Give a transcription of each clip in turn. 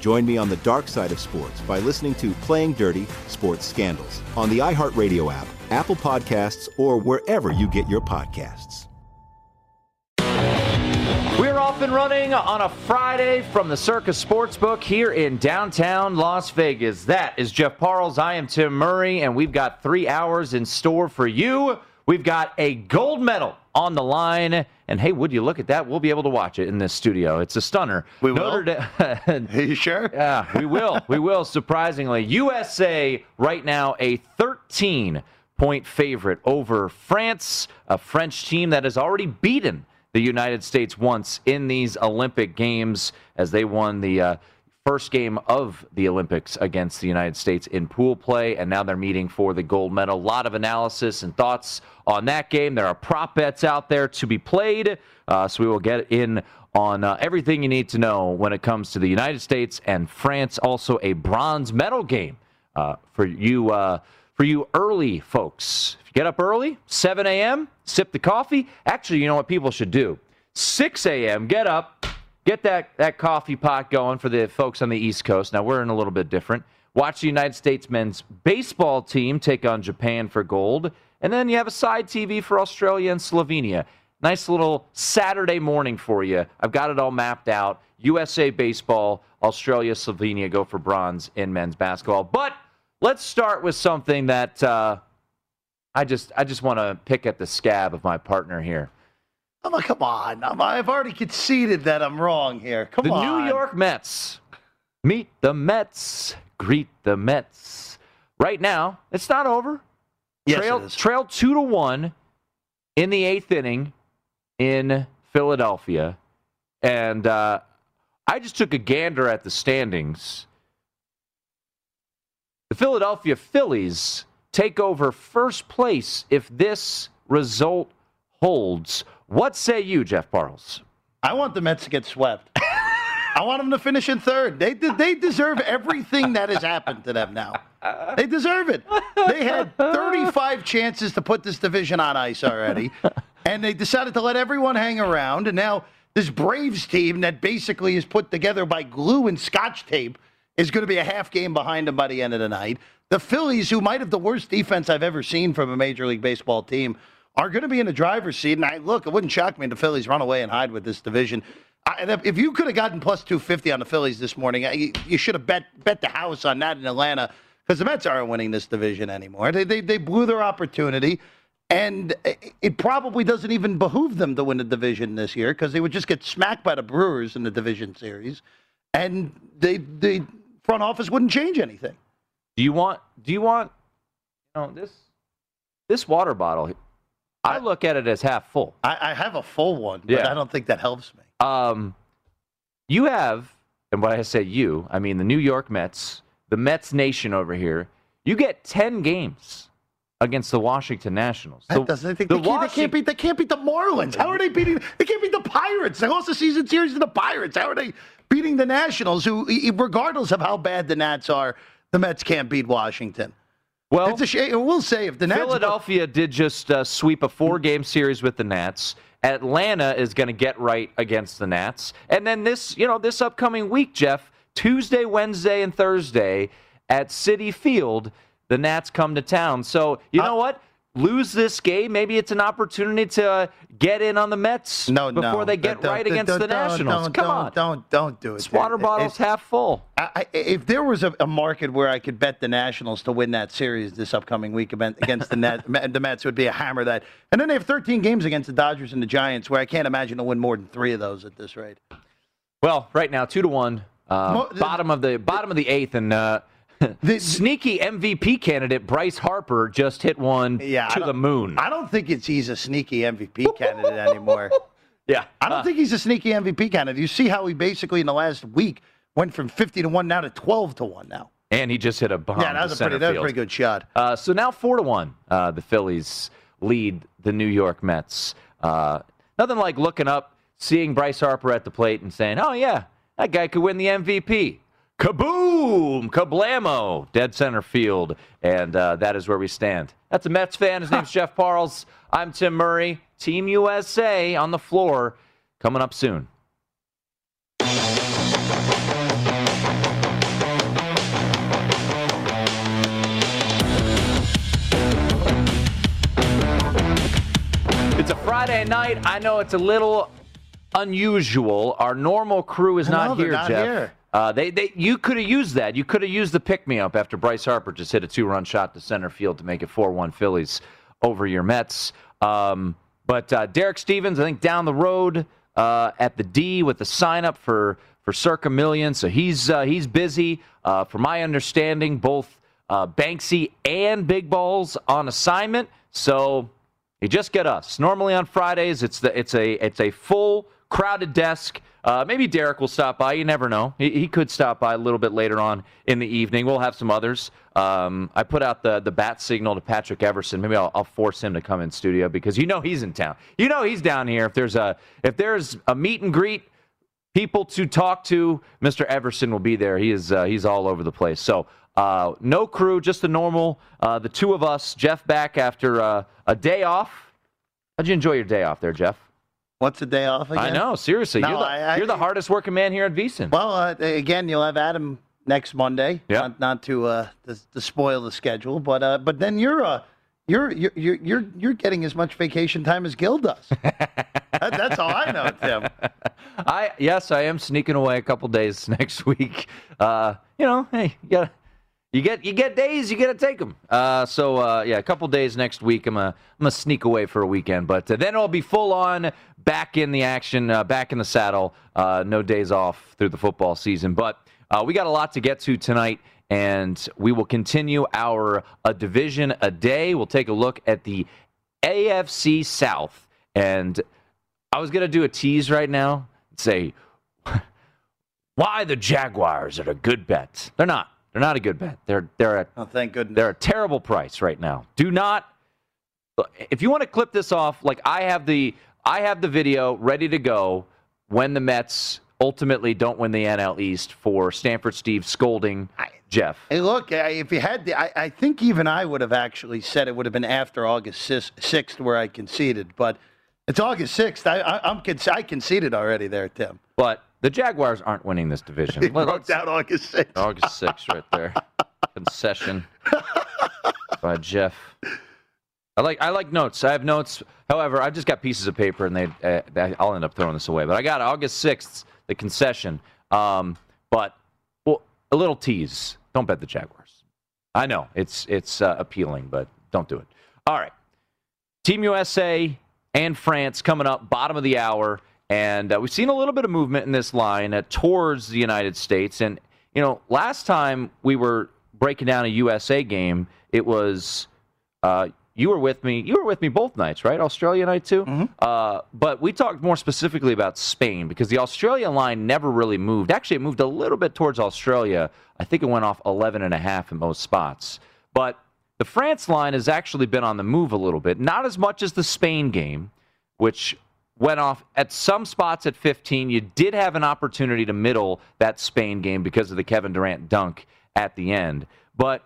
Join me on the dark side of sports by listening to Playing Dirty Sports Scandals on the iHeartRadio app, Apple Podcasts, or wherever you get your podcasts. We're off and running on a Friday from the Circus Sportsbook here in downtown Las Vegas. That is Jeff Parles. I am Tim Murray, and we've got three hours in store for you. We've got a gold medal on the line. And hey, would you look at that? We'll be able to watch it in this studio. It's a stunner. We will. Are you sure? Yeah, we will. we will. Surprisingly, USA right now a 13 point favorite over France, a French team that has already beaten the United States once in these Olympic Games as they won the. Uh, first game of the Olympics against the United States in pool play, and now they're meeting for the gold medal. A lot of analysis and thoughts on that game. There are prop bets out there to be played, uh, so we will get in on uh, everything you need to know when it comes to the United States and France. Also, a bronze medal game uh, for you. Uh, for you early folks, if you get up early, 7 a.m., sip the coffee. Actually, you know what people should do? 6 a.m., get up, get that, that coffee pot going for the folks on the East Coast. Now, we're in a little bit different. Watch the United States men's baseball team take on Japan for gold. And then you have a side TV for Australia and Slovenia. Nice little Saturday morning for you. I've got it all mapped out. USA baseball, Australia, Slovenia go for bronze in men's basketball. But let's start with something that uh, I just I just want to pick at the scab of my partner here. Oh, come on. I've already conceded that I'm wrong here. Come the on. The New York Mets. Meet the Mets. Greet the Mets. Right now, it's not over. Yes, trail, it is. trail two to one in the eighth inning in Philadelphia. And uh, I just took a gander at the standings. The Philadelphia Phillies take over first place if this result holds. What say you, Jeff Parles? I want the Mets to get swept. I want them to finish in third. They they deserve everything that has happened to them now. They deserve it. They had 35 chances to put this division on ice already, and they decided to let everyone hang around. And now this Braves team that basically is put together by glue and scotch tape is going to be a half game behind them by the end of the night. The Phillies, who might have the worst defense I've ever seen from a Major League Baseball team, are going to be in the driver's seat. And I look, it wouldn't shock me if the Phillies run away and hide with this division. I, if you could have gotten plus 250 on the Phillies this morning, you, you should have bet bet the house on that in Atlanta because the Mets aren't winning this division anymore. They, they, they blew their opportunity. And it probably doesn't even behoove them to win the division this year because they would just get smacked by the Brewers in the division series. And they, the front office wouldn't change anything. Do you want, do you want, you know, this, this water bottle, I look at it as half full. I, I have a full one, but Yeah. I don't think that helps me. Um, you have, and when I say you, I mean the New York Mets, the Mets nation over here. You get ten games against the Washington Nationals. That The- doesn't. They, the they, can't, they can't beat. They can't beat the Marlins. How are they beating? They can't beat the Pirates. They lost the season series to the Pirates. How are they beating the Nationals? Who, regardless of how bad the Nats are, the Mets can't beat Washington. Well, it's a shame. We'll say if the Nats. Philadelphia did just uh, sweep a four-game series with the Nats. Atlanta is going to get right against the Nats, and then this, you know, this upcoming week, Jeff, Tuesday, Wednesday, and Thursday at Citi Field, the Nats come to town. So you uh, know what? Lose this game. Maybe it's an opportunity to get in on the Mets no, before no. they get right against the Nationals. Come don't, on, Don't don't do it. this water bottle's half full. If there was a, market where I could bet the Nationals to win that series this upcoming week against the Net, the Mets would be a hammer that. And then they have 13 games against the Dodgers and the Giants, where I can't imagine they'll win more than three of those at this rate. Well, right now, two to one, uh, bottom of the bottom of the eighth, and uh, The- sneaky MVP candidate Bryce Harper just hit one Yeah, to the moon. I don't think it's he's a sneaky MVP candidate anymore. yeah, I don't think he's a sneaky MVP candidate. You see how he basically in the last week went from 50 to one now to 12 to one now. and he just hit a bomb. yeah, that was a pretty that was a pretty good shot. Uh, so now four to one, uh, the Phillies lead the New York Mets. Uh, nothing like looking up, seeing Bryce Harper at the plate, and saying, "Oh yeah, that guy could win the MVP." Kaboom! Kablamo! Dead center field, and uh, that is where we stand. That's a Mets fan. His name's Jeff Parles. I'm Tim Murray. Team USA on the floor, coming up soon. It's a Friday night. I know it's a little unusual. Our normal crew is not here, not Jeff. here. Uh, they, they, you could have used that. You could have used the pick me up after Bryce Harper just hit a two run shot to center field to make it 4 1 Phillies over your Mets. Um, but uh, Derek Stevens, I think, down the road uh, at the D with the sign up for, for Circa Million. So he's, uh, he's busy. Uh, from my understanding, both uh, Banksy and Big Balls on assignment. So you just get us. Normally on Fridays, it's the it's a it's a full crowded desk. Uh, maybe Derek will stop by. You never know. He, he could stop by a little bit later on in the evening. We'll have some others. Um, I put out the the bat signal to Patrick Everson. Maybe I'll, I'll force him to come in studio because you know he's in town. You know he's down here. If there's a if there's a meet and greet, people to talk to, Mr. Everson will be there. He is uh, he's all over the place. So uh, no crew, just the normal. Uh, the two of us. Jeff back after uh, a day off. How'd you enjoy your day off there, Jeff? What's the day off again? I know, seriously. No, you're the, I- I- you're the hardest working man here at VSiN. Well, uh, again, you'll have Adam next Monday. Yeah. Not, not to, uh, to to spoil the schedule, but uh, but then you're uh, you're you're you're you're you're getting as much vacation time as Gil does. that, that's all I know, Tim. I yes, I am sneaking away a couple days next week. Uh, you know, hey, you got you get you get days, you got to take them. Uh, so uh, yeah, a couple days next week. I'm gonna I'm gonna sneak away for a weekend, but uh, then I'll be full on back in the action, uh, back in the saddle. Uh, no days off through the football season, but uh, we got a lot to get to tonight. And we will continue our a division a day. We'll take a look at the AFC South. And I was to do a tease right now and say, why the Jaguars are a good bet. They're not. They're not a good bet. They're, they're, a, Oh, thank goodness. they're a terrible price right now. Do not. If you want to clip this off, like I have the I have the video ready to go when the Mets ultimately don't win the NL East for Stanford Steve scolding Jeff. Hey, look, I- if you had the, I, I think even I would have actually said it would have been after August 6th where I conceded, but it's August 6th. I, I, I'm con- I conceded already there, Tim. But the Jaguars aren't winning this division. Wrote let's- down August 6th. August 6th right there. Concession by Jeff. I like I like notes. I have notes. However, I've just got pieces of paper, and they uh, I'll end up throwing this away. But I got August 6th, the concession. Um, but well, a little tease. Don't bet the Jaguars. I know it's it's uh, appealing, but don't do it. All right. Team USA and France coming up, bottom of the hour. And uh, we've seen a little bit of movement in this line uh, towards the United States. And, you know, last time we were breaking down a USA game, it was uh, you were with me. You were with me both nights, right? Australia night too. Mm-hmm. Uh, but we talked more specifically about Spain because the Australia line never really moved. Actually, it moved a little bit towards Australia. I think it went off 11 and a half in most spots. But the France line has actually been on the move a little bit, not as much as the Spain game, which went off at some spots at 15. You did have an opportunity to middle that Spain game because of the Kevin Durant dunk at the end. But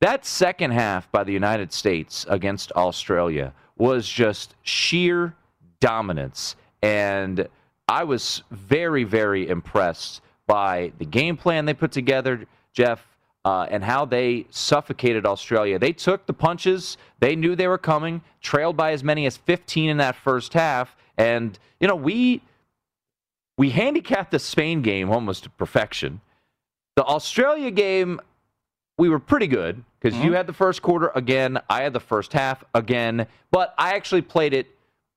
that second half by the United States against Australia was just sheer dominance. And I was very, very impressed by the game plan they put together, Jeff, uh, and how they suffocated Australia. They took the punches, they knew they were coming, trailed by as many as 15 in that first half. And, you know, we. We handicapped the Spain game almost to perfection. The Australia game, we were pretty good because Mm-hmm. you had the first quarter again. I had the first half again, but I actually played it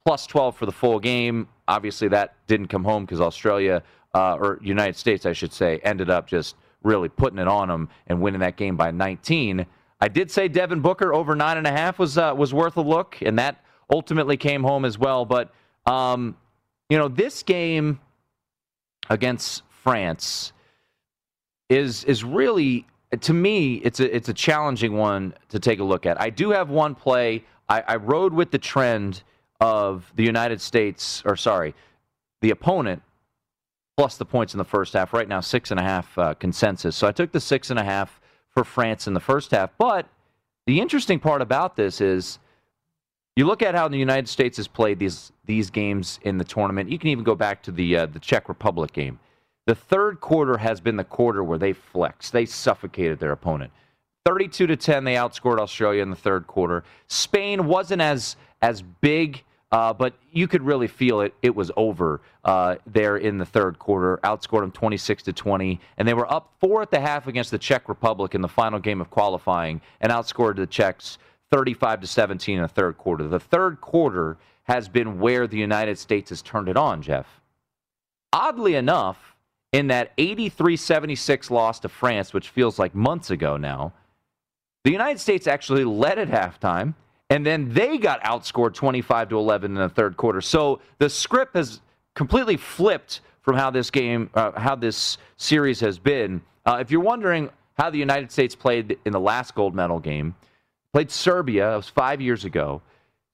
plus 12 for the full game. Obviously, that didn't come home because Australia, uh, or United States, I should say, ended up just really putting it on them and winning that game by 19. I did say Devin Booker over nine and a half was uh, was worth a look, and that ultimately came home as well. But um, you know, this game against France is is really to me it's a it's a challenging one to take a look at. I do have one play. I, I rode with the trend of the United States, or sorry, the opponent plus the points in the first half. Right now, six and a half uh, consensus. So I took the six and a half for France in the first half. But the interesting part about this is you look at how the United States has played these these games in the tournament. You can even go back to the uh, the Czech Republic game. The third quarter has been the quarter where they flexed. They suffocated their opponent. 32 to 10 they outscored Australia in the third quarter. Spain wasn't as as big uh, but you could really feel it. It was over uh, there in the third quarter. Outscored them 26 to 20, and they were up four at the half against the Czech Republic in the final game of qualifying, and outscored the Czechs 35 to 17 in the third quarter. The third quarter has been where the United States has turned it on, Jeff. Oddly enough, in that 83-76 loss to France, which feels like months ago now, the United States actually led at halftime and then they got outscored 25 to 11 in the third quarter. So the script has completely flipped from how this game, uh, how this series has been. Uh, if you're wondering how the United States played in the last gold medal game, played Serbia. It was five years ago.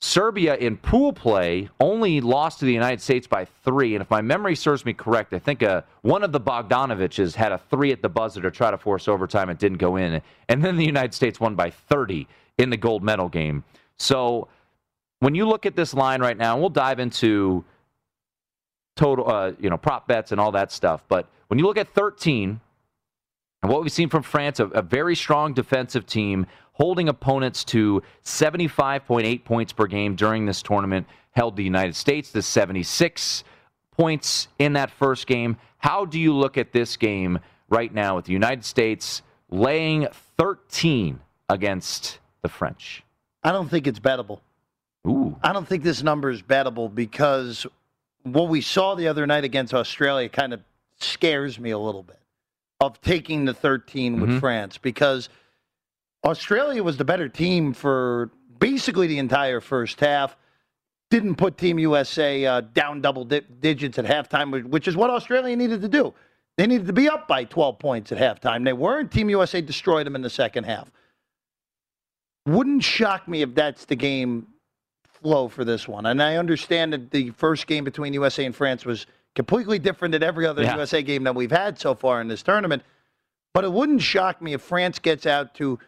Serbia in pool play only lost to the United States by three. And if my memory serves me correct, I think uh, one of the Bogdanoviches had a three at the buzzer to try to force overtime. It didn't go in. And then the United States won by 30 in the gold medal game. So when you look at this line right now, and we'll dive into total, uh, you know, prop bets and all that stuff. But when you look at 13, and what we've seen from France, a, a very strong defensive team holding opponents to 75.8 points per game during this tournament, held the United States to 76 points in that first game. How do you look at this game right now with the United States laying 13 against the French? I don't think it's bettable. Ooh. I don't think this number is bettable because what we saw the other night against Australia kind of scares me a little bit of taking the 13 with Mhm. France because Australia was the better team for basically the entire first half. Didn't put Team USA uh, down double di- digits at halftime, which is what Australia needed to do. They needed to be up by 12 points at halftime. They weren't. Team USA destroyed them in the second half. Wouldn't shock me if that's the game flow for this one. And I understand that the first game between USA and France was completely different than every other Yeah. USA game that we've had so far in this tournament. But it wouldn't shock me if France gets out to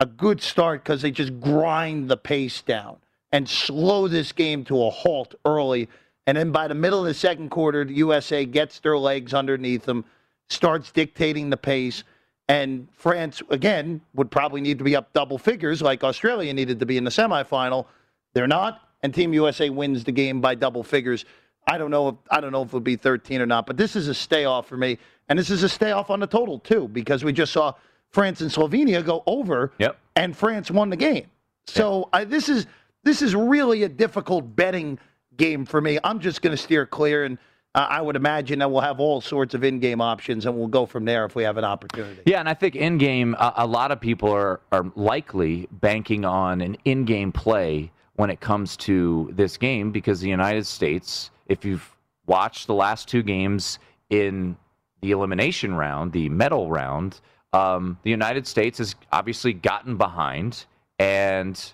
a good start because they just grind the pace down and slow this game to a halt early. And then by the middle of the second quarter, the USA gets their legs underneath them, starts dictating the pace. And France, again, would probably need to be up double figures like Australia needed to be in the semifinal. They're not, and Team USA wins the game by double figures. I don't know if I don't know if it'll be 13 or not, but this is a stay off for me, and this is a stay off on the total too because we just saw France and Slovenia go over, Yep. and France won the game. So I, this is this is really a difficult betting game for me. I'm just going to steer clear, and uh, I would imagine that we'll have all sorts of in-game options, and we'll go from there if we have an opportunity. Yeah, and I think in-game, uh, a lot of people are are likely banking on an in-game play when it comes to this game because the United States, if you've watched the last two games in the elimination round, the medal round, um, the United States has obviously gotten behind, and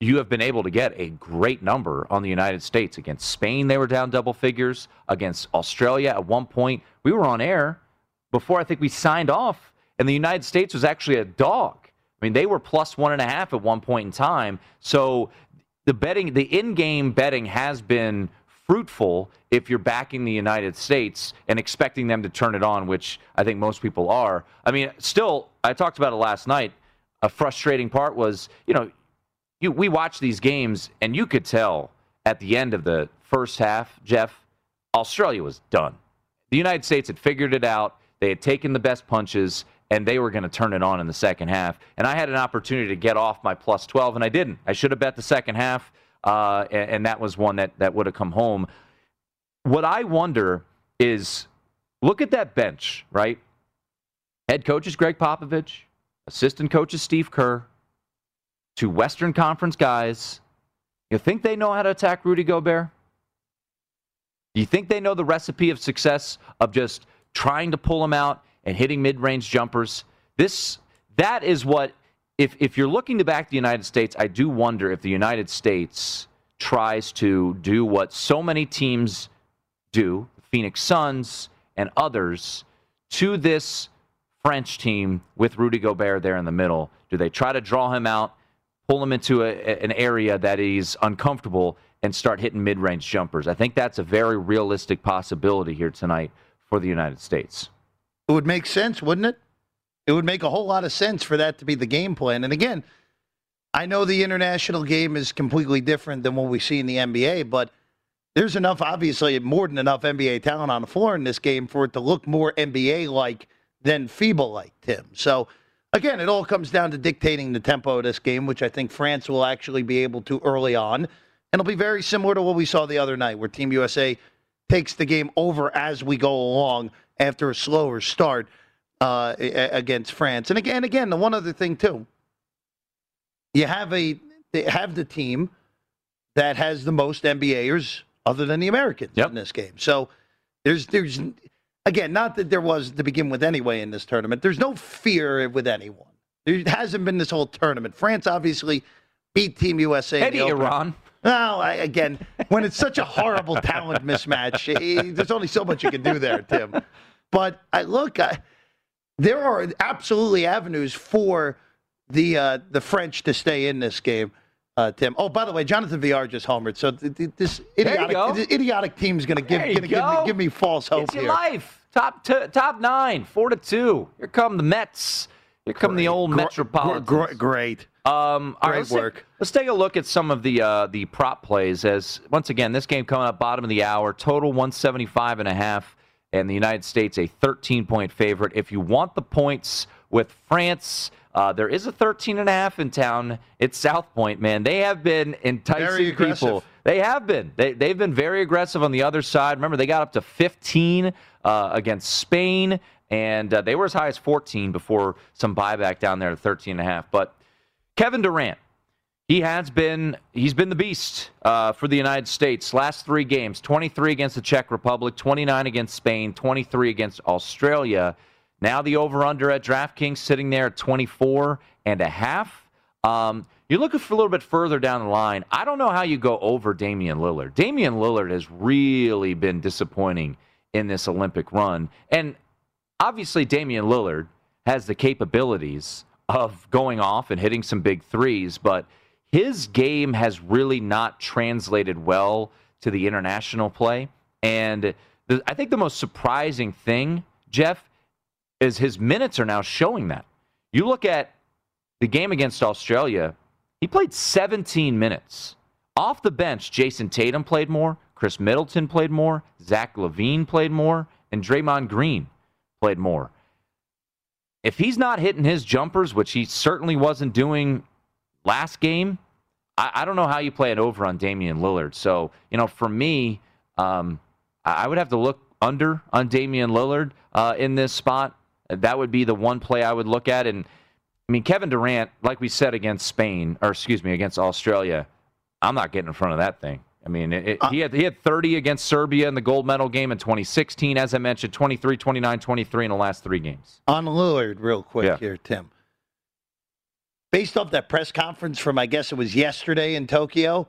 you have been able to get a great number on the United States. Against Spain, they were down double figures. Against Australia, at one point, we were on air before I think we signed off, and the United States was actually a dog. I mean, they were plus one and a half at one point in time. So the betting, the in-game betting has been fruitful if you're backing the United States and expecting them to turn it on, which I think most people are. I mean, still, I talked about it last night. A frustrating part was, you know, you, we watched these games, and you could tell at the end of the first half, Jeff, Australia was done. The United States had figured it out. They had taken the best punches, and they were going to turn it on in the second half. And I had an opportunity to get off my plus 12, and I didn't. I should have bet the second half, uh, and, and that was one that, that would have come home. What I wonder is look at that bench, right? Head coach is Gregg Popovich, assistant coach is Steve Kerr, two Western Conference guys. You think they know how to attack Rudy Gobert? Do you think they know the recipe of success of just trying to pull him out and hitting mid-range jumpers? This that is what if if you're looking to back the United States, I do wonder if the United States tries to do what so many teams do, Phoenix Suns and others, to this French team with Rudy Gobert there in the middle. Do they try to draw him out pull him into a, an area that he's uncomfortable and start hitting mid-range jumpers. I think that's a very realistic possibility here tonight for the United States. It would make sense, wouldn't it? It would make a whole lot of sense for that to be the game plan. And again, I know the international game is completely different than what we see in the NBA, but there's enough, obviously, more than enough NBA talent on the floor in this game for it to look more NBA like than FIBA like, Tim. So again, it all comes down to dictating the tempo of this game, which I think France will actually be able to early on. And it'll be very similar to what we saw the other night, where Team USA takes the game over as we go along after a slower start uh, against France. And again, again, the one other thing too, you have a have the team that has the most NBAers other than the Americans yep. in this game. So there's there's again, not that there was to begin with anyway in this tournament. There's no fear with anyone. There hasn't been this whole tournament. France obviously beat Team USA. Eddie Iran. Well, I, again, when it's such a horrible talent mismatch, it, there's only so much you can do there, Tim. But I look, I, there are absolutely avenues for the uh, the French to stay in this game. Uh, Tim. Oh, by the way, Jonathan Villar just homered. So th- th- this idiotic, this idiotic team's going to give, gonna give, me, give me false hope it's here. Your life. Top t- top nine, four to two. Here come the Mets. Here come great. the old Metropolitans. Great. great. Um, let's work. Take, let's take a look at some of the uh, the prop plays. As once again, this game coming up bottom of the hour. Total 175 and a half, and the United States a 13 point favorite. If you want the points with France. Uh, there is a 13 and a half in town. It's South Point, man. They have been enticing people. They have been. They, they've been very aggressive on the other side. Remember, they got up to 15 uh, against Spain, and uh, they were as high as 14 before some buyback down there to 13 and a half. But Kevin Durant, he has been he's been the beast uh, for the United States. Last three games: 23 against the Czech Republic, 29 against Spain, 23 against Australia. Now the over/under at DraftKings sitting there at 24 and a half. Um, you're looking for a little bit further down the line. I don't know how you go over Damian Lillard. Damian Lillard has really been disappointing in this Olympic run. And obviously, Damian Lillard has the capabilities of going off and hitting some big threes, but his game has really not translated well to the international play. And the, I think the most surprising thing, Jeff, is his minutes are now showing that. You look at the game against Australia, he played 17 minutes. Off the bench, Jayson Tatum played more, Khris Middleton played more, Zach LaVine played more, and Draymond Green played more. If he's not hitting his jumpers, which he certainly wasn't doing last game, I, I don't know how you play it over on Damian Lillard. So, you know, for me, um, I would have to look under on Damian Lillard uh, in this spot. That would be the one play I would look at. And I mean, Kevin Durant, like we said against Spain, or excuse me, against Australia, I'm not getting in front of that thing. I mean, it, it, he had he had 30 against Serbia in the gold medal game in 2016. As I mentioned, 23, 29, 23 in the last three games. On Lillard, real quick yeah. here, Tim. Based off that press conference from, I guess it was yesterday in Tokyo,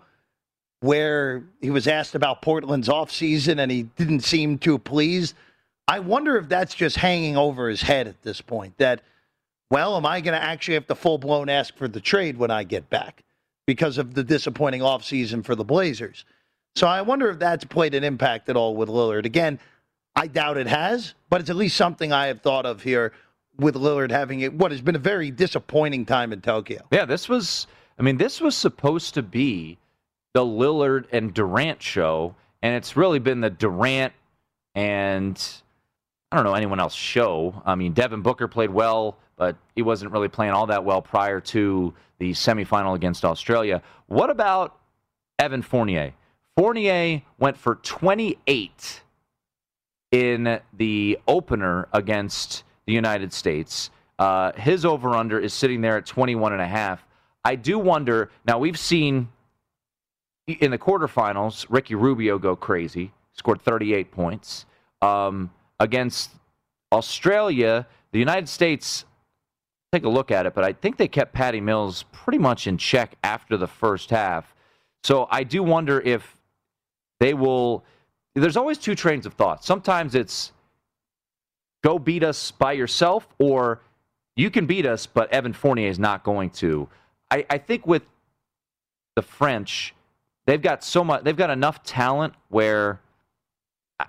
where he was asked about Portland's offseason and he didn't seem too pleased. I wonder if that's just hanging over his head at this point. That, well, am I going to actually have to full blown ask for the trade when I get back? because of the disappointing offseason for the Blazers. So I wonder if that's played an impact at all with Lillard. Again, I doubt it has, but it's at least something I have thought of here with Lillard having it what has been a very disappointing time in Tokyo. Yeah, this was I mean, this was supposed to be the Lillard and Durant show, and it's really been the Durant and I don't know anyone else show. I mean, Devin Booker played well, but he wasn't really playing all that well prior to the semifinal against Australia. What about Evan Fournier? Fournier went for 28 in the opener against the United States. Uh, his over under is sitting there at 21 and a half. I do wonder. Now we've seen in the quarterfinals Ricky Rubio go crazy, scored 38 points um, against Australia. The United States take a look at it, but I think they kept Patty Mills pretty much in check after the first half. So I do wonder if they will. There's always two trains of thought. Sometimes it's go beat us by yourself, or you can beat us, but Evan Fournier is not going to. I, I think with the French, they've got so much. They've got enough talent where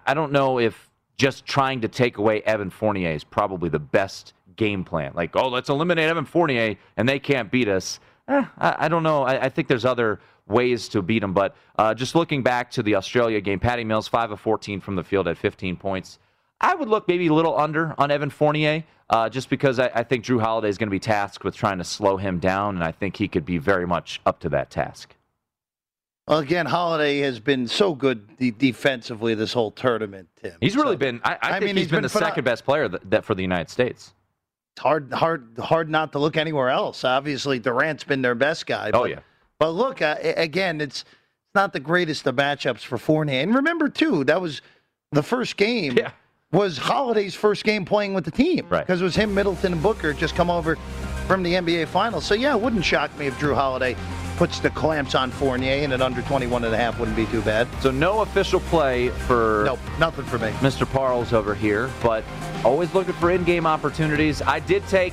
I don't know if just trying to take away Evan Fournier is probably the best game plan. Like, oh, let's eliminate Evan Fournier and they can't beat us. Eh, I, I, don't know. I, I, think there's other ways to beat them. But uh, just looking back to the Australia game, Patty Mills, 5 of 14 from the field at 15 points. I would look maybe a little under on Evan Fournier uh, just because I, I think Jrue Holiday is going to be tasked with trying to slow him down, and I think he could be very much up to that task. Well, again, Holiday has been so good de- defensively this whole tournament, Tim. He's really so, been, I, I think mean, he's, he's been, been, the second best player that, that for the United States it's hard, hard, hard not to look anywhere else. Obviously, Durant's been their best guy. Oh, but, oh yeah. But look, uh, again, it's not the greatest of matchups for Fournier. And remember too, that was the first game. Yeah. Was Holiday's first game playing with the team. Right. Because it was him, Middleton, and Booker just come over from the NBA Finals. So yeah, it wouldn't shock me if Jrue Holiday puts the clamps on Fournier and at under 21 and a half wouldn't be too bad. So no official play for Nope, nothing for me. Mr. Parles over here, but always looking for in-game opportunities. I did take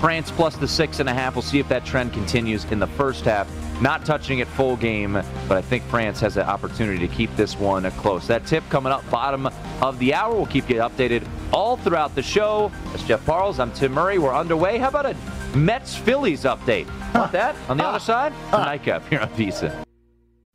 France plus the six and a half. We'll see if that trend continues in the first half. Not touching it full game, but I think France has an opportunity to keep this one close. That tip coming up bottom of the hour. We'll keep you updated all throughout the show. That's Jeff Parles. I'm Tim Murray. We're underway. How about a Mets Phillies update? About that? On the other side, nightcap here on VSiN.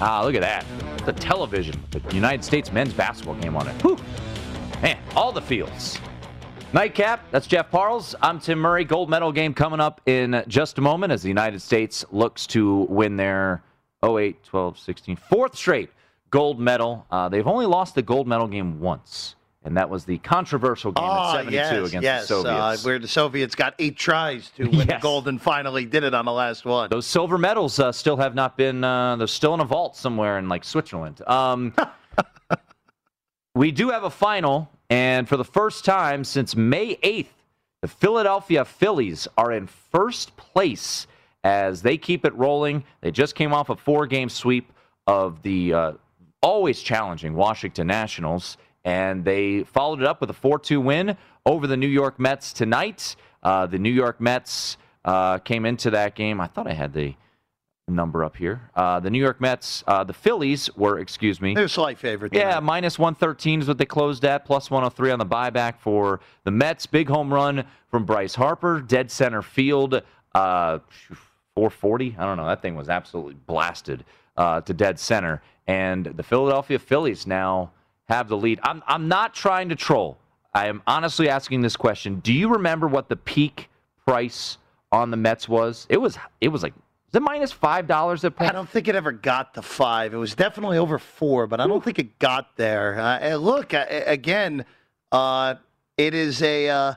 Ah, look at that. The television, the United States men's basketball game on it. Whew. Man, all the fields. Nightcap, that's Jeff Parles. I'm Tim Murray. Gold medal game coming up in just a moment as the United States looks to win their 08, 12, 16, fourth straight gold medal. Uh, they've only lost the gold medal game once, and that was the controversial game oh, in 72 yes, against yes, the Soviets. Uh, where the Soviets got eight tries to win Yes. the gold and finally did it on the last one. Those silver medals uh, still have not been. Uh, they're still in a vault somewhere in like Switzerland. Um, we do have a final, and for the first time since May 8th, the Philadelphia Phillies are in first place as they keep it rolling. They just came off a four-game sweep of the uh, always challenging Washington Nationals, and they followed it up with a 4-2 win over the New York Mets tonight. Uh, the New York Mets uh, came into that game. I thought I had the number up here. Uh, the New York Mets, uh, the Phillies were, excuse me. They're a slight favorite. Yeah, tonight. minus 113 is what they closed at, plus 103 on the buyback for the Mets. Big home run from Bryce Harper, dead center field, uh, 440. I don't know. That thing was absolutely blasted uh, to dead center. And the Philadelphia Phillies now have the lead. I'm, I'm not trying to troll. I am honestly asking this question. Do you remember what the peak price on the Mets was? It was it was like is it minus five dollars at point? I don't think it ever got to five. It was definitely over four, but I don't think it got there. Uh, and look, uh, again, uh, it is a uh,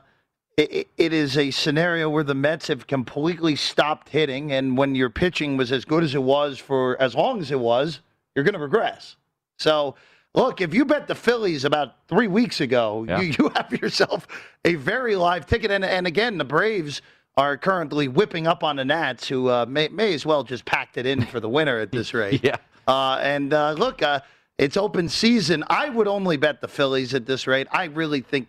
it, it is a scenario where the Mets have completely stopped hitting, and when your pitching was as good as it was for as long as it was, you're going to regress. So. Look, if you bet the Phillies about three weeks ago, Yeah. you, you have yourself a very live ticket. And, and again, the Braves are currently whipping up on the Nats, who uh, may, may as well just packed it in for the winner at this rate. Yeah. Uh, and uh, look, uh, it's open season. I would only bet the Phillies at this rate. I really think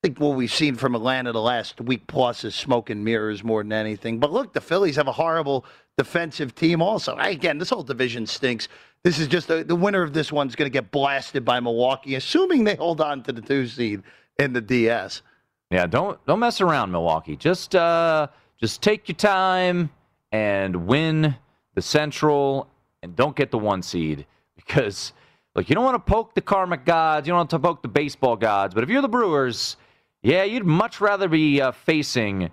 think what we've seen from Atlanta the last week plus is smoke and mirrors more than anything. But look, the Phillies have a horrible defensive team also. Again, this whole division stinks. This is just a, the winner of this one's going to get blasted by Milwaukee, assuming they hold on to the two seed in the DS. Yeah, don't don't mess around, Milwaukee. Just uh, just take your time and win the Central, and don't get the one seed because look, you don't want to poke the karmic gods, you don't want to poke the baseball gods, but if you're the Brewers, yeah, you'd much rather be uh, facing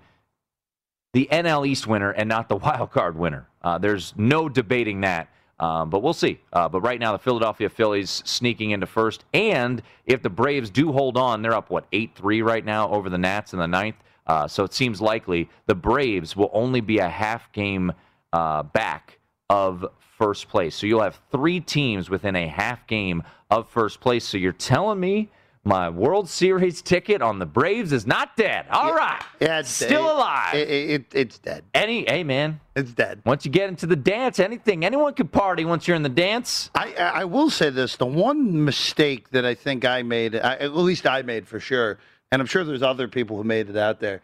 the NL East winner and not the wild card winner. Uh, there's no debating that. Um, but we'll see. Uh, but right now, the Philadelphia Phillies sneaking into first. And if the Braves do hold on, they're up, what, 8 3 right now over the Nats in the ninth. Uh, so it seems likely the Braves will only be a half game uh, back of first place. So you'll have three teams within a half game of first place. So you're telling me my World Series ticket on the Braves is not dead. All right, Yeah, it's still it- alive. It, it, it's dead. Any, hey man, it's dead. Once you get into the dance, anything, anyone can party once you're in the dance. I, I will say this: the one mistake that I think I made, I, at least I made for sure, and I'm sure there's other people who made it out there.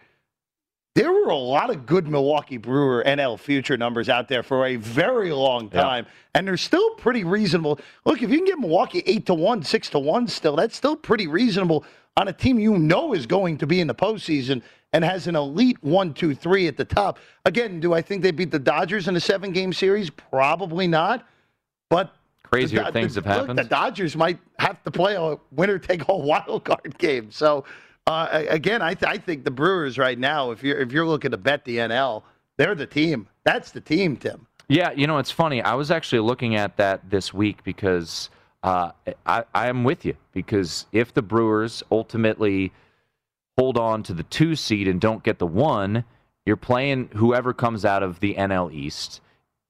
There were a lot of good Milwaukee Brewer NL future numbers out there for a very long Yeah. time, and they're still pretty reasonable. Look, if you can get Milwaukee eight to one, six to one, still that's still pretty reasonable on a team you know is going to be in the postseason and has an elite one, two, three at the top. Again, do I think they beat the Dodgers in a seven game series? Probably not, but Crazier the things the- have look, happened. the Dodgers might have to play a winner take all wild card game. So uh, again, I, th- I think the Brewers right now, if you're if you're looking to bet the NL, they're the team. That's the team, Tim. Yeah, you know, it's funny. I was actually looking at that this week because uh, I, I am with you. Because if the Brewers ultimately hold on to the two seed and don't get the one, you're playing whoever comes out of the NL East.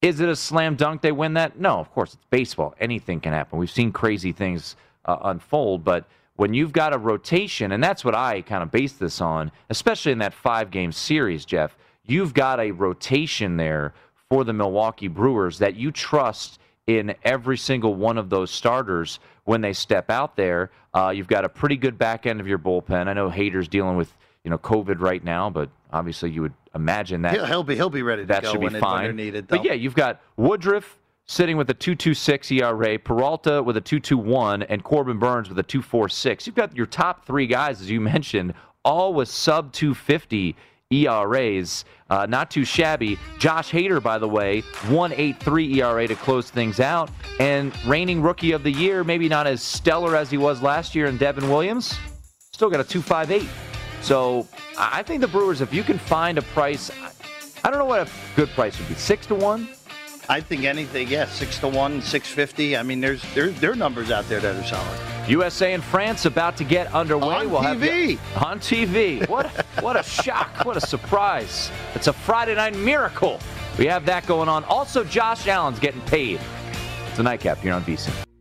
Is it a slam dunk they win that? No, of course, it's baseball. Anything can happen. We've seen crazy things uh, unfold, but when you've got a rotation, and that's what I kind of base this on, especially in that five game series, Jeff, you've got a rotation there for the Milwaukee Brewers that you trust in every single one of those starters when they step out there. Uh, you've got a pretty good back end of your bullpen. I know Hader's dealing with you know COVID right now, but obviously you would imagine that He'll, he'll be he'll be ready to that go should be when, fine. needed. but yeah, you've got Woodruff sitting with a 2.26 ERA, Peralta with a 2.21, and Corbin Burnes with a 2.46. You've got your top three guys, as you mentioned, all with sub 250 ERAs. Uh, not too shabby. Josh Hader, by the way, 1.83 ERA to close things out, and reigning rookie of the year, maybe not as stellar as he was last year, in Devin Williams, still got a 2.58. So I think the Brewers, if you can find a price, I- I don't know what a good price would be. Six to one. I think anything, yeah, six to one, six fifty. I mean, there's there's there are numbers out there that are solid. USA and France about to get underway. On we'll have TV. on TV. What what a shock! What a surprise! It's a Friday night miracle. We have that going on. Also, Josh Allen's getting paid. It's a nightcap here on VSiN.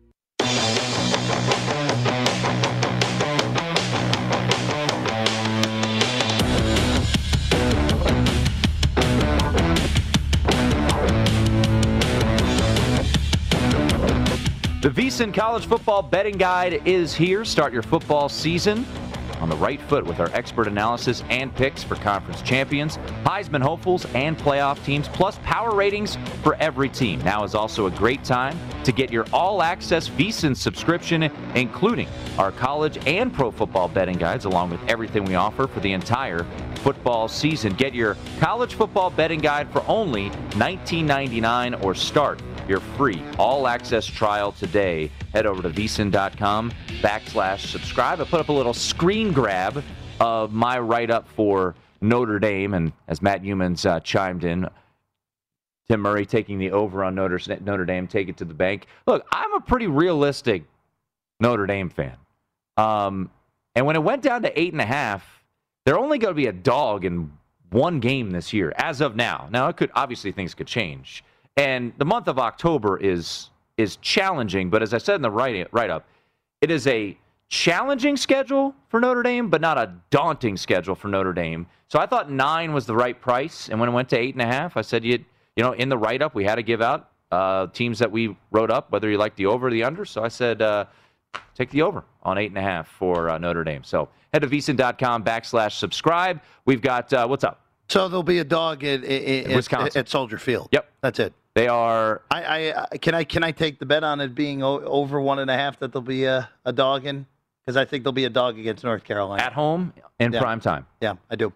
The VSiN College Football Betting Guide is here. Start your football season on the right foot with our expert analysis and picks for conference champions, Heisman hopefuls, and playoff teams, plus power ratings for every team. Now is also a great time to get your all access VSiN subscription, including our college and pro football betting guides, along with everything we offer for the entire football season. Get your college football betting guide for only $19.99 or start your free all access trial today. Head over to vsin.com backslash subscribe. I put up a little screen grab of my write up for Notre Dame. And as Matt Youmans uh, chimed in, Tim Murray taking the over on Notre, Notre Dame, take it to the bank. Look, I'm a pretty realistic Notre Dame fan. Um, and when it went down to eight and a half, they're only going to be a dog in one game this year, as of now. Now, it could obviously things could change, and the month of October is is challenging. But as I said in the write write up, it is a challenging schedule for Notre Dame, but not a daunting schedule for Notre Dame. So I thought nine was the right price, and when it went to eight and a half, I said you you know in the write up we had to give out uh, teams that we wrote up whether you like the over or the under. So I said. Uh, take the over on eight and a half for uh, Notre Dame. So head to vsin.com backslash subscribe. We've got uh, what's up? So there'll be a dog at, at, at, Wisconsin. at Soldier Field. Yep, that's it. They are. I, I, I can I can I take the bet on it being o- over one and a half that there'll be a, a dog in because I think there'll be a dog against North Carolina at home in Yeah. prime time. Yeah, I do.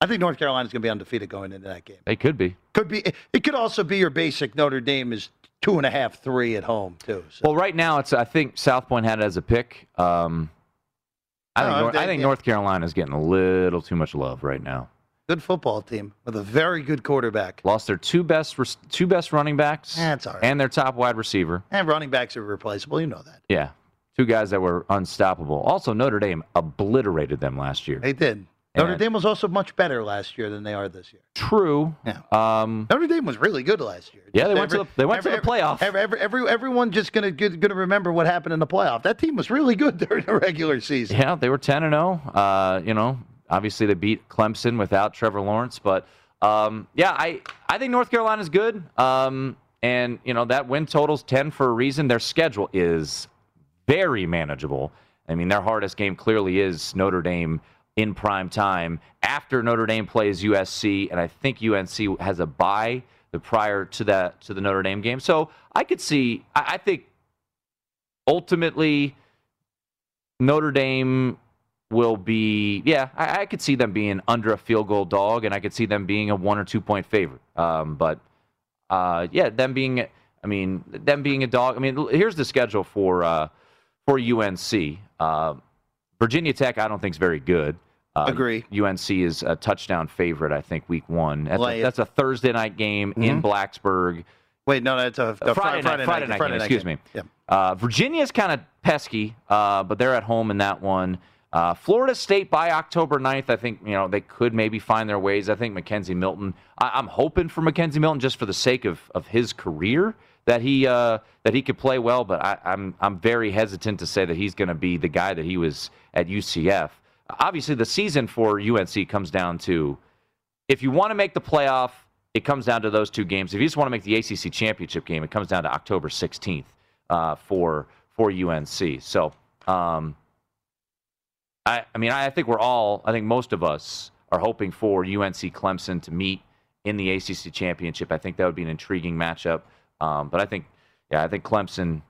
I think North Carolina's going to be undefeated going into that game. They could be. Could be. It could also be your basic Notre Dame is two and a half, three at home too. So. Well, right now it's. I think South Point had it as a pick. Um, I think, No, North, I think yeah. North Carolina is getting a little too much love right now. Good football team with a very good quarterback. Lost their two best two best running backs. That's all right. And their top wide receiver. And running backs are replaceable. You know that. Yeah. Two guys that were unstoppable. Also, Notre Dame obliterated them last year. They did. Notre Dame was also much better last year than they are this year. True. Yeah. Um, Notre Dame was really good last year. Yeah, they went to the- they went to the playoff. Every, every, every, everyone just gonna gonna remember what happened in the playoff. That team was really good during the regular season. Yeah, they were 10 and 0. Uh, you know, obviously they beat Clemson without Trevor Lawrence, but um, yeah, I I think North Carolina's good. Um, and you know, that win totals 10 for a reason. Their schedule is very manageable. I mean, their hardest game clearly is Notre Dame in prime time after Notre Dame plays USC, and I think UNC has a bye the prior to that to the Notre Dame game. So I could see. I, I think ultimately Notre Dame will be. Yeah, I, I could see them being under a field goal dog, and I could see them being a one or two point favorite. Um, but uh, yeah, them being. I mean, them being a dog. I mean, here's the schedule for uh, for UNC. Uh, Virginia Tech, I don't think is very good. Uh, Agree. UNC is a touchdown favorite. I think week one. That's, a, that's a Thursday night game in Mhm. Blacksburg. Wait, no, that's a, a Friday, night, Friday night, game, excuse game. me. Yeah. Uh, Virginia's kind of pesky, uh, but they're at home in that one. Uh, Florida State by October 9th, I think you know they could maybe find their ways. I think McKenzie Milton. I, I'm hoping for McKenzie Milton just for the sake of, of his career that he uh, that he could play well. But I, I'm I'm very hesitant to say that he's going to be the guy that he was at UCF. Obviously, the season for UNC comes down to if you want to make the playoff, it comes down to those two games. If you just want to make the ACC championship game, it comes down to October 16th uh, for for UNC. So, um, I, I mean, I think we're all, I think most of us are hoping for UNC Clemson to meet in the ACC championship. I think that would be an intriguing matchup. Um, but I think, yeah, I think Clemson,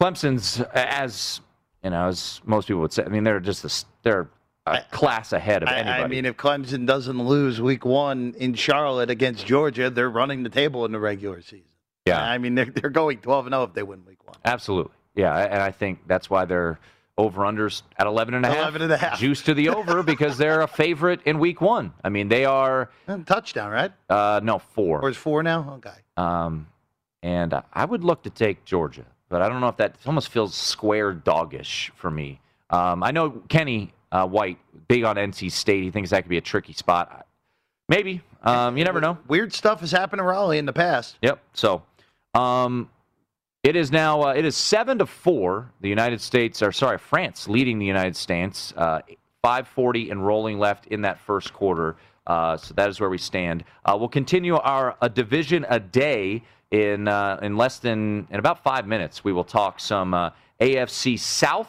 Clemson's as you know, as most people would say. I mean, they're just a, they're a class ahead of I, anybody. I mean, if Clemson doesn't lose week one in Charlotte against Georgia, they're running the table in the regular season. Yeah. I mean, they're, they're going 12 and 0 if they win week one. Absolutely. Yeah, and I think that's why they're over unders at 11 and a half. 11 and a half. Juice to the over because they're a favorite in week 1. I mean, they are touchdown, right? Uh no, 4. Or is four now? Okay. Um and I would look to take Georgia, but I don't know if that almost feels square doggish for me. Um, I know Kenny uh, White, big on NC State. He thinks that could be a tricky spot. Maybe. Um, you never know. Weird stuff has happened to Raleigh in the past. Yep. So, um, it is now uh, it is seven to four. The United States, or sorry, France leading the United States. Uh, Five forty and rolling left in that first quarter. Uh, so that is where we stand. Uh, we'll continue our a division a day in uh, in less than in about five minutes. We will talk some uh, AFC South.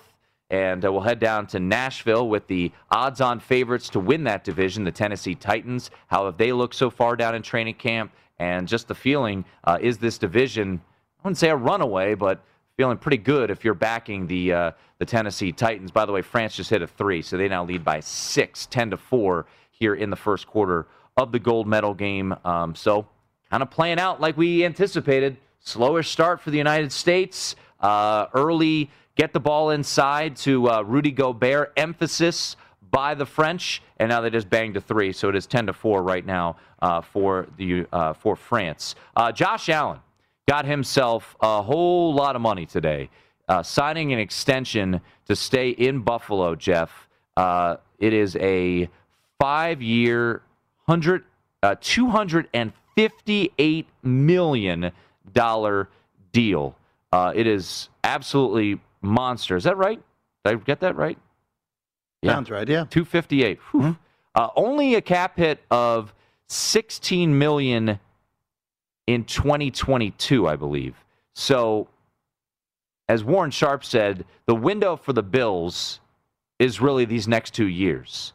And uh, we'll head down to Nashville with the odds on favorites to win that division, the Tennessee Titans. How have they looked so far down in training camp? And just the feeling uh, is this division, wouldn't say a runaway, but feeling pretty good if you're backing the, uh, the Tennessee Titans. By the way, France just hit a three, so they now lead by six, 10 to 4 here in the first quarter of the gold medal game. Um, so kind of playing out like we anticipated. Slower start for the United States. Uh, early get the ball inside to uh, Rudy Gobert. Emphasis by the French, and now they just banged a three, so it is ten to four right now uh, for the uh, for France. Uh, Josh Allen got himself a whole lot of money today, uh, signing an extension to stay in Buffalo. Jeff, uh, it is a five-year, hundred uh, two hundred and fifty-eight million dollar deal. Uh, it is absolutely monster. Is that right? Did I get that right? Sounds right, yeah. 258. Whew. Uh, only a cap hit of 16 million in 2022, I believe. So, as Warren Sharp said, the window for the Bills is really these next two years.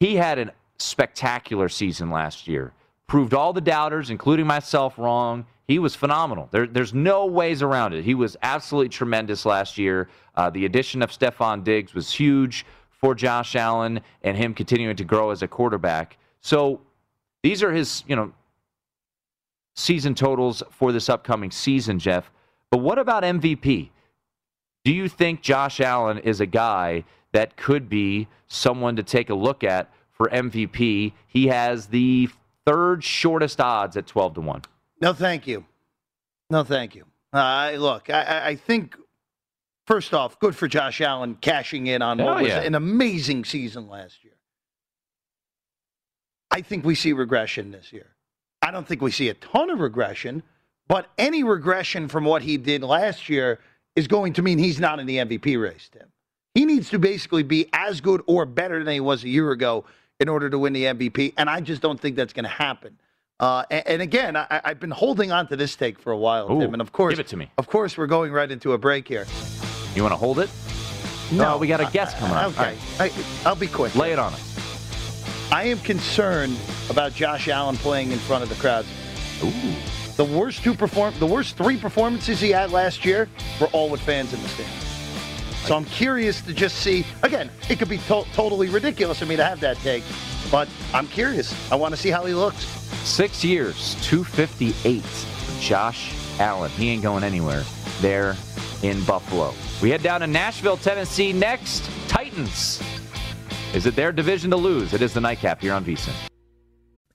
He had a spectacular season last year, proved all the doubters, including myself, wrong. He was phenomenal. There, there's no ways around it. He was absolutely tremendous last year. Uh, the addition of Stefon Diggs was huge for Josh Allen and him continuing to grow as a quarterback. So these are his, you know, season totals for this upcoming season, Jeff. But what about MVP? Do you think Josh Allen is a guy that could be someone to take a look at for MVP. He has the third shortest odds at 12 to 1. No, thank you. No, thank you. Uh, look, I, I think first off, good for Josh Allen cashing in on what Oh, was yeah. an amazing season last year. I think we see regression this year. I don't think we see a ton of regression, but any regression from what he did last year is going to mean he's not in the MVP race, Tim. He needs to basically be as good or better than he was a year ago in order to win the MVP, and I just don't think that's going to happen. Uh, and, and again, I, I've been holding on to this take for a while, Ooh, Tim, and of course, give it to me. Of course, we're going right into a break here. You want to hold it? No, Oh, we got a guest coming on. Okay, I, I'll be quick. Lay it on us. I am concerned about Josh Allen playing in front of the crowds. Ooh. The worst two perform, the worst three performances he had last year were all with fans in the stands. So I'm curious to just see. Again, it could be to- totally ridiculous of me to have that take, but I'm curious. I want to see how he looks. Six years, 258 Josh Allen. He ain't going anywhere there in Buffalo. We head down to Nashville, Tennessee next. Titans. Is it their division to lose? It is the nightcap here on VSIN.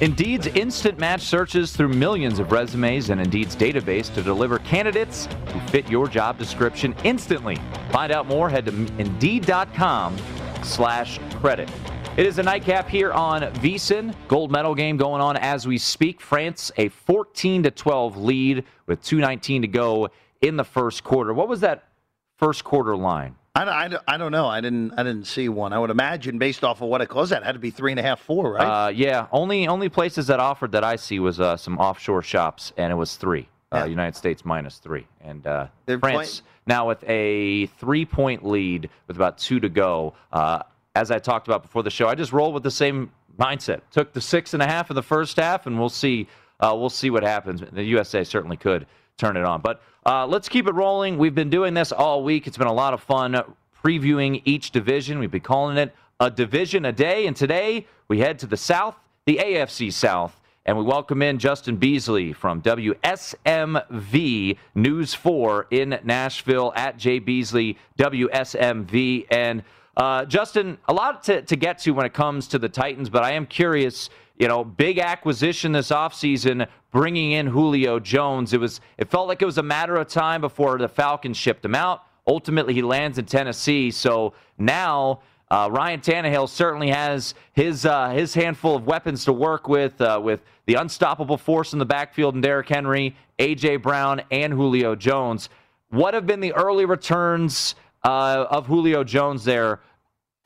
Instant match searches through millions of resumes and Indeed's database to deliver candidates who fit your job description instantly. Find out more, head to Indeed.com slash credit. It is a nightcap here on VSIN. Gold medal game going on as we speak. France a 14 to 12 lead with 2:19 to go in the first quarter. What was that first quarter line? I, I, I don't know. I didn't I didn't see one. I would imagine based off of what it closed at, had to be three and a half, four, right? Uh, yeah, only only places that offered that I see was uh, some offshore shops, and it was three. Uh, United States minus three, and uh, France now with a three point lead with about two to go. Uh, as I talked about before the show, I just rolled with the same mindset. Took the six and a half in the first half, and we'll see. Uh, we'll see what happens. The USA certainly could turn it on, but uh, let's keep it rolling. We've been doing this all week. It's been a lot of fun previewing each division. We've been calling it a division a day, and today we head to the South, the AFC South. And we welcome in Justin Beasley from WSMV News 4 in Nashville at Jay Beasley, WSMV. And uh, Justin, a lot to, to get to when it comes to the Titans, but I am curious. You know, big acquisition this offseason, bringing in Julio Jones. It was, it felt like it was a matter of time before the Falcons shipped him out. Ultimately, he lands in Tennessee. So now uh, Ryan Tannehill certainly has his uh, his handful of weapons to work with, uh, with the unstoppable force in the backfield and Derrick Henry, AJ Brown, and Julio Jones. What have been the early returns uh, of Julio Jones there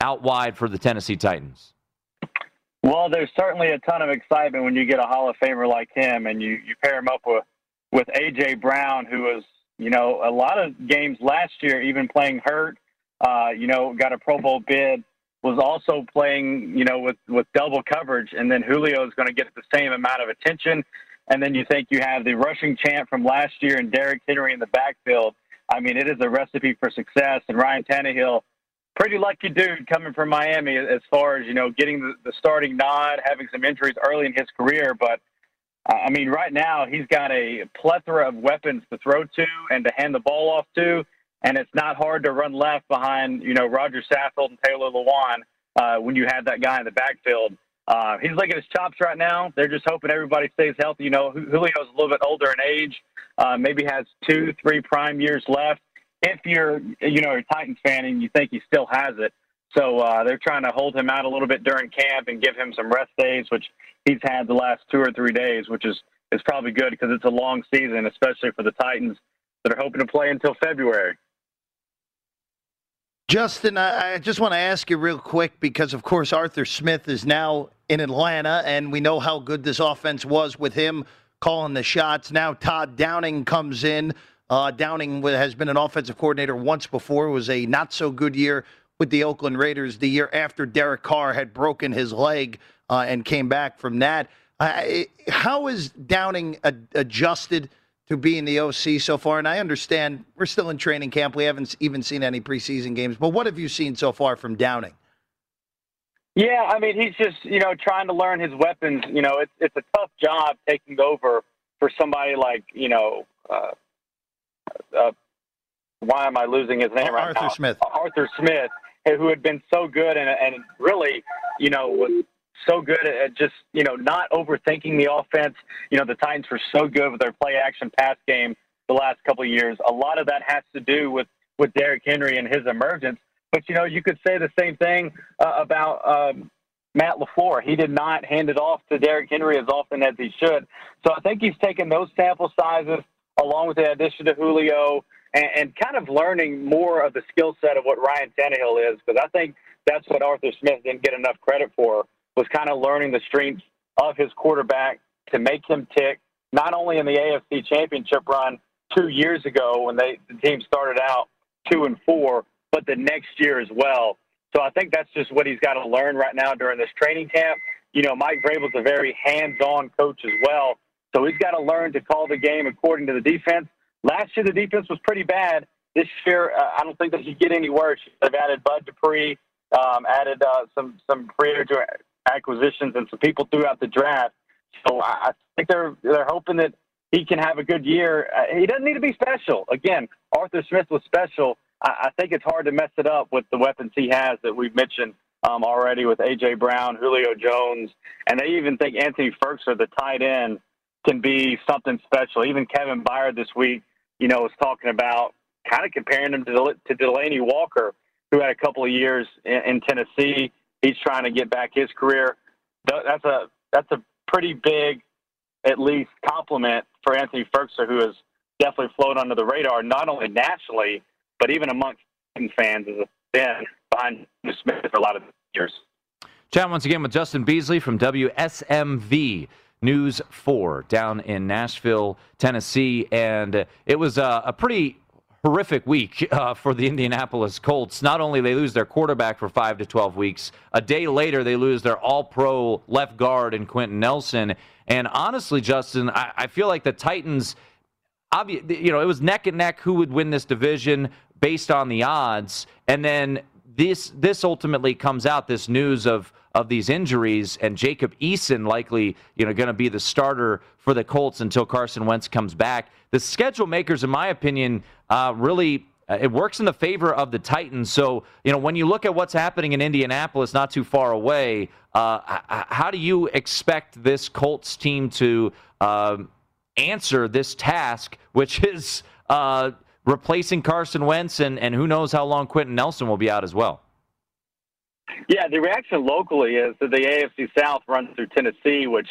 out wide for the Tennessee Titans? Well, there's certainly a ton of excitement when you get a Hall of Famer like him, and you you pair him up with with AJ Brown, who was you know a lot of games last year, even playing hurt. Uh, you know, got a Pro Bowl bid, was also playing, you know, with, with double coverage. And then Julio is going to get the same amount of attention. And then you think you have the rushing champ from last year and Derrick Henry in the backfield. I mean, it is a recipe for success. And Ryan Tannehill, pretty lucky dude coming from Miami as far as, you know, getting the, the starting nod, having some injuries early in his career. But, uh, I mean, right now he's got a plethora of weapons to throw to and to hand the ball off to and it's not hard to run left behind you know Roger Saffold and Taylor Lewan uh, when you have that guy in the backfield. Uh, he's looking at his chops right now. They're just hoping everybody stays healthy. You know, Julio's a little bit older in age, uh, maybe has two, three prime years left. If you're, you know, a Titans fan and you think he still has it, so uh, they're trying to hold him out a little bit during camp and give him some rest days, which he's had the last two or three days, which is is probably good because it's a long season, especially for the Titans that are hoping to play until February. Justin, I, I just want to ask you real quick because, of course, Arthur Smith is now in Atlanta, and we know how good this offense was with him calling the shots. Now Todd Downing comes in. Uh, Downing has been an offensive coordinator once before. It was a not so good year with the Oakland Raiders the year after Derek Carr had broken his leg uh, and came back from that. Uh, how is Downing adjusted? To be in the OC so far. And I understand we're still in training camp. We haven't even seen any preseason games. But what have you seen so far from Downing? Yeah, I mean, he's just you know trying to learn his weapons. You know, it's it's a tough job taking over for somebody like you know. Uh, uh, why am I losing his name right Arthur now? Arthur Smith. Arthur Smith, who had been so good and and really, you know, was so good at just you know not overthinking the offense. You know the Titans were so good with their play action pass game the last couple of years. A lot of that has to do with with Derrick Henry and his emergence. But you know you could say the same thing uh, about um, Matt LaFleur. He did not hand it off to Derrick Henry as often as he should. So I think he's taken those sample sizes along with the addition to Julio and, and kind of learning more of the skill set of what Ryan Tannehill is because I think that's what Arthur Smith didn't get enough credit for was kind of learning the strengths of his quarterback to make him tick, not only in the AFC championship run two years ago when they, the team started out two and four, but the next year as well. So I think that's just what he's got to learn right now during this training camp. You know, Mike Vrabel's a very hands-on coach as well, so he's got to learn to call the game according to the defense. Last year, the defense was pretty bad. This year, uh, I don't think that he get any worse. They've added Bud Dupree, um, added uh, some some free acquisitions and some people throughout the draft. So I think they're they're hoping that he can have a good year. Uh, he doesn't need to be special. Again, Arthur Smith was special. I, think it's hard to mess it up with the weapons he has that we've mentioned um, already with A.J. Brown, Julio Jones, and they even think Anthony Firkser, the tight end, can be something special. Even Kevin Byard this week, you know, was talking about kind of comparing him to, to Delanie Walker, who had a couple of years in, in Tennessee. He's trying to get back his career. That's a that's a pretty big, at least, compliment for Anthony Firkser, who has definitely flown under the radar, not only nationally, but even amongst fans as a fan behind Smith for a lot of years. Chat once again with Justin Beasley from WSMV News 4 down in Nashville, Tennessee. And it was a, a pretty horrific week uh, for the Indianapolis Colts. Not only they lose their quarterback for 5 to 12 weeks, a day later they lose their all-pro left guard in Quenton Nelson. And honestly, Justin, I, I feel like the Titans – you know, it was neck and neck who would win this division based on the odds, and then this this ultimately comes out this news of of these injuries and Jacob Eason likely you know going to be the starter for the Colts until Carson Wentz comes back. The schedule makers, in my opinion, uh, really. Uh, it works in the favor of the Titans. So, you know, when you look at what's happening in Indianapolis, not too far away, uh, how do you expect this Colts team to um, answer this task, which is uh, replacing Carson Wentz, and, and who knows how long Quenton Nelson will be out as well. Yeah, the reaction locally is that the AFC South runs through Tennessee, which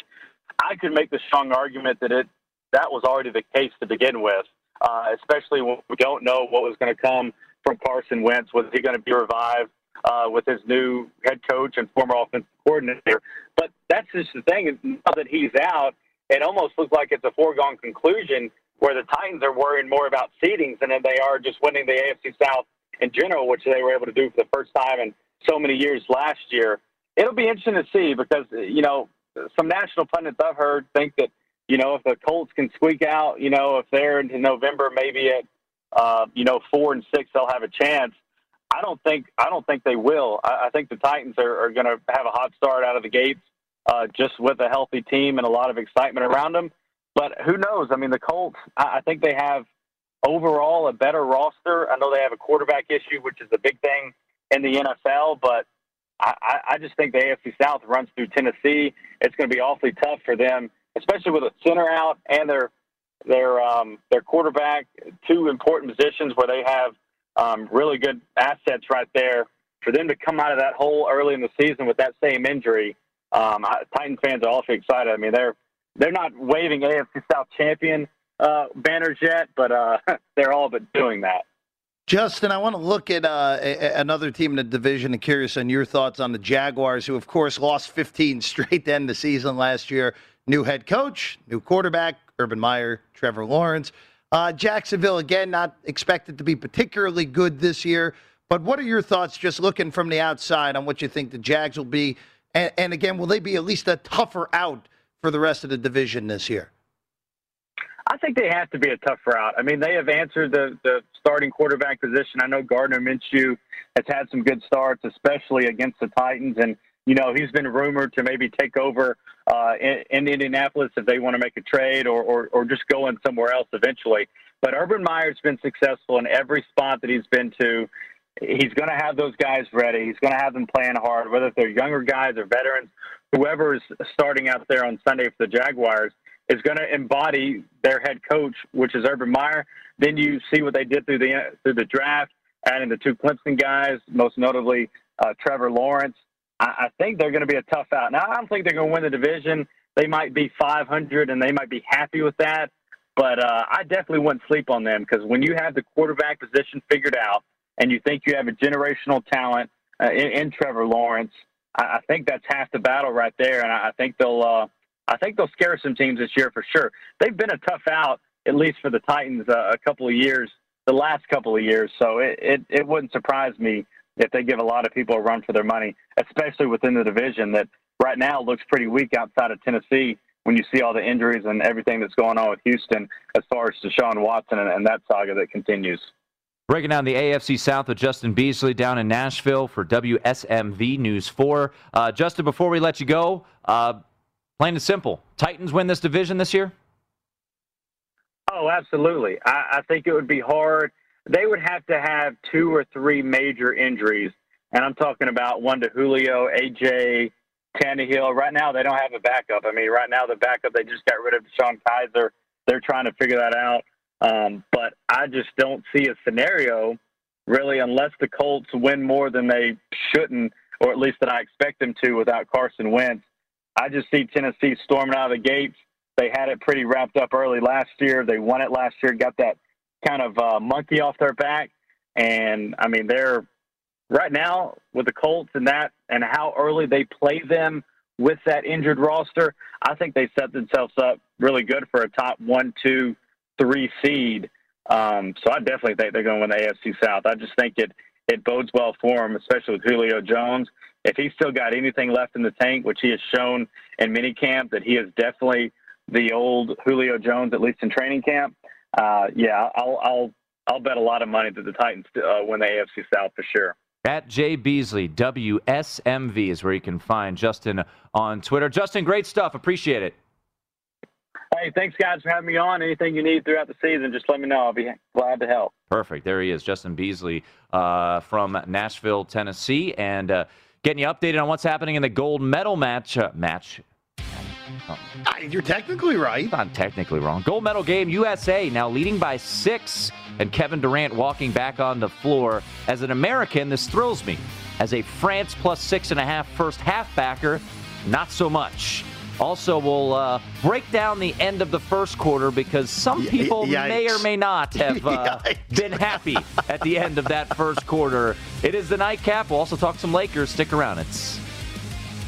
I could make the strong argument that it that was already the case to begin with, uh, especially when we don't know what was going to come from Carson Wentz. Was he going to be revived uh, with his new head coach and former offensive coordinator? But that's just the thing. Now that he's out, it almost looks like it's a foregone conclusion where the Titans are worrying more about seedings than they are just winning the AFC South in general, which they were able to do for the first time in so many years last year. It'll be interesting to see because, you know, some national pundits I've heard think that, you know, if the Colts can squeak out, you know, if they're into November, maybe at, uh, you know, four and six, they'll have a chance. I don't think I don't think they will. I, I think the Titans are, are going to have a hot start out of the gates uh, just with a healthy team and a lot of excitement around them. But who knows? I mean, the Colts, I, I think they have overall a better roster. I know they have a quarterback issue, which is a big thing in the NFL, but I, I just think the AFC South runs through Tennessee. It's going to be awfully tough for them, especially with a center out and their their um, their quarterback, two important positions where they have um, really good assets right there. For them to come out of that hole early in the season with that same injury, um, Titan fans are also excited. I mean, they're they're not waving AFC South champion uh, banners yet, but uh, they're all but doing that. Justin, I want to look at uh, a- another team in the division and curious on your thoughts on the Jaguars, who, of course, lost 15 straight to end the season last year. New head coach, new quarterback, Urban Meyer, Trevor Lawrence. Uh, Jacksonville, again, not expected to be particularly good this year. But what are your thoughts, just looking from the outside, on what you think the Jags will be and, and again, will they be at least a tougher out for the rest of the division this year? I think they have to be a tougher out. I mean, they have answered the, the starting quarterback position. I know Gardner Minshew has had some good starts, especially against the Titans. And, you know, he's been rumored to maybe take over uh, in, in Indianapolis if they want to make a trade or, or, or just go in somewhere else eventually. But Urban Meyer's been successful in every spot that he's been to he's going to have those guys ready. He's going to have them playing hard, whether they're younger guys or veterans. Whoever is starting out there on Sunday for the Jaguars is going to embody their head coach, which is Urban Meyer. Then you see what they did through the through the draft, adding the two Clemson guys, most notably uh, Trevor Lawrence. I, I think they're going to be a tough out. Now, I don't think they're going to win the division. They might be 500, and they might be happy with that. But uh, I definitely wouldn't sleep on them because when you have the quarterback position figured out, and you think you have a generational talent uh, in, in, Trevor Lawrence, I, I, think that's half the battle right there. And I, I think they'll, uh, I think they'll scare some teams this year for sure. They've been a tough out, at least for the Titans, uh, a couple of years, the last couple of years. So it, it, it wouldn't surprise me if they give a lot of people a run for their money, especially within the division that right now looks pretty weak outside of Tennessee when you see all the injuries and everything that's going on with Houston as far as Deshaun Watson and, and that saga that continues. Breaking down the AFC South with Justin Beasley down in Nashville for WSMV News 4. Uh, Justin, before we let you go, uh, plain and simple, Titans win this division this year? Oh, absolutely. I, I think it would be hard. They would have to have two or three major injuries and I'm talking about one to Julio, AJ, Tannehill. Right now, they don't have a backup. I mean, right now the backup they just got rid of Sean Kizer. They're trying to figure that out. Um, but I just don't see a scenario really unless the Colts win more than they shouldn't, or at least that I expect them to without Carson Wentz. I just see Tennessee storming out of the gates. They had it pretty wrapped up early last year. They won it last year, got that kind of uh, monkey off their back. And I mean, they're right now with the Colts and that, and how early they play them with that injured roster. I think they set themselves up really good for a top one, two, three seed. Um, so I definitely think they're going to win the AFC South. I just think it it bodes well for them, especially with Julio Jones. If he's still got anything left in the tank, which he has shown in minicamp that he is definitely the old Julio Jones, at least in training camp. Uh, yeah, I'll I'll I'll bet a lot of money that the Titans uh, win the AFC South for sure. At Jay Beasley, WSMV is where you can find Justin on Twitter. Justin, great stuff. Appreciate it. Hey, thanks, guys, for having me on. Anything you need throughout the season, just let me know. I'll be glad to help. Perfect. There he is, Justin Beasley uh, from Nashville, Tennessee, and uh, getting you updated on what's happening in the gold medal match. Uh, match. Oh. You're technically right. I'm technically wrong. Gold medal game, USA now leading by six, and Kevin Durant walking back on the floor. As an American, this thrills me. As a France plus six and a half first half backer, not so much. Also, we'll uh, break down the end of the first quarter because some people Yikes. may or may not have uh, been happy at the end of that first quarter. It is the nightcap. We'll also talk some Lakers. Stick around. It's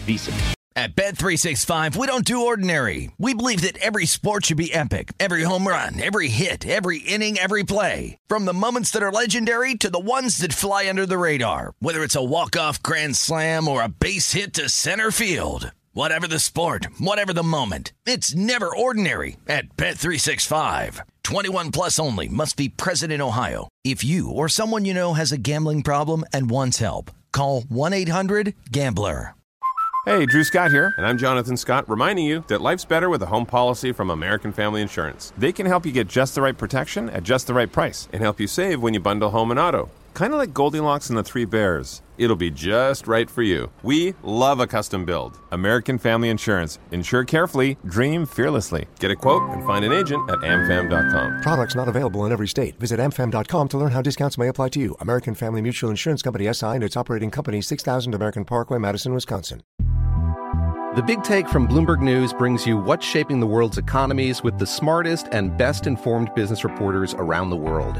decent. At Bet365, we don't do ordinary. We believe that every sport should be epic. Every home run, every hit, every inning, every play. From the moments that are legendary to the ones that fly under the radar. Whether it's a walk-off grand slam or a base hit to center field. Whatever the sport, whatever the moment, it's never ordinary at Bet365. 21 plus only must be present in Ohio. If you or someone you know has a gambling problem and wants help, call 1-800-GAMBLER. Hey, Drew Scott here, and I'm Jonathan Scott, reminding you that life's better with a home policy from American Family Insurance. They can help you get just the right protection at just the right price and help you save when you bundle home and auto. Kind of like Goldilocks and the Three Bears. It'll be just right for you. We love a custom build. American Family Insurance. Insure carefully, dream fearlessly. Get a quote and find an agent at amfam.com. Products not available in every state. Visit amfam.com to learn how discounts may apply to you. American Family Mutual Insurance Company SI and its operating company 6000 American Parkway, Madison, Wisconsin. The Big Take from Bloomberg News brings you what's shaping the world's economies with the smartest and best informed business reporters around the world.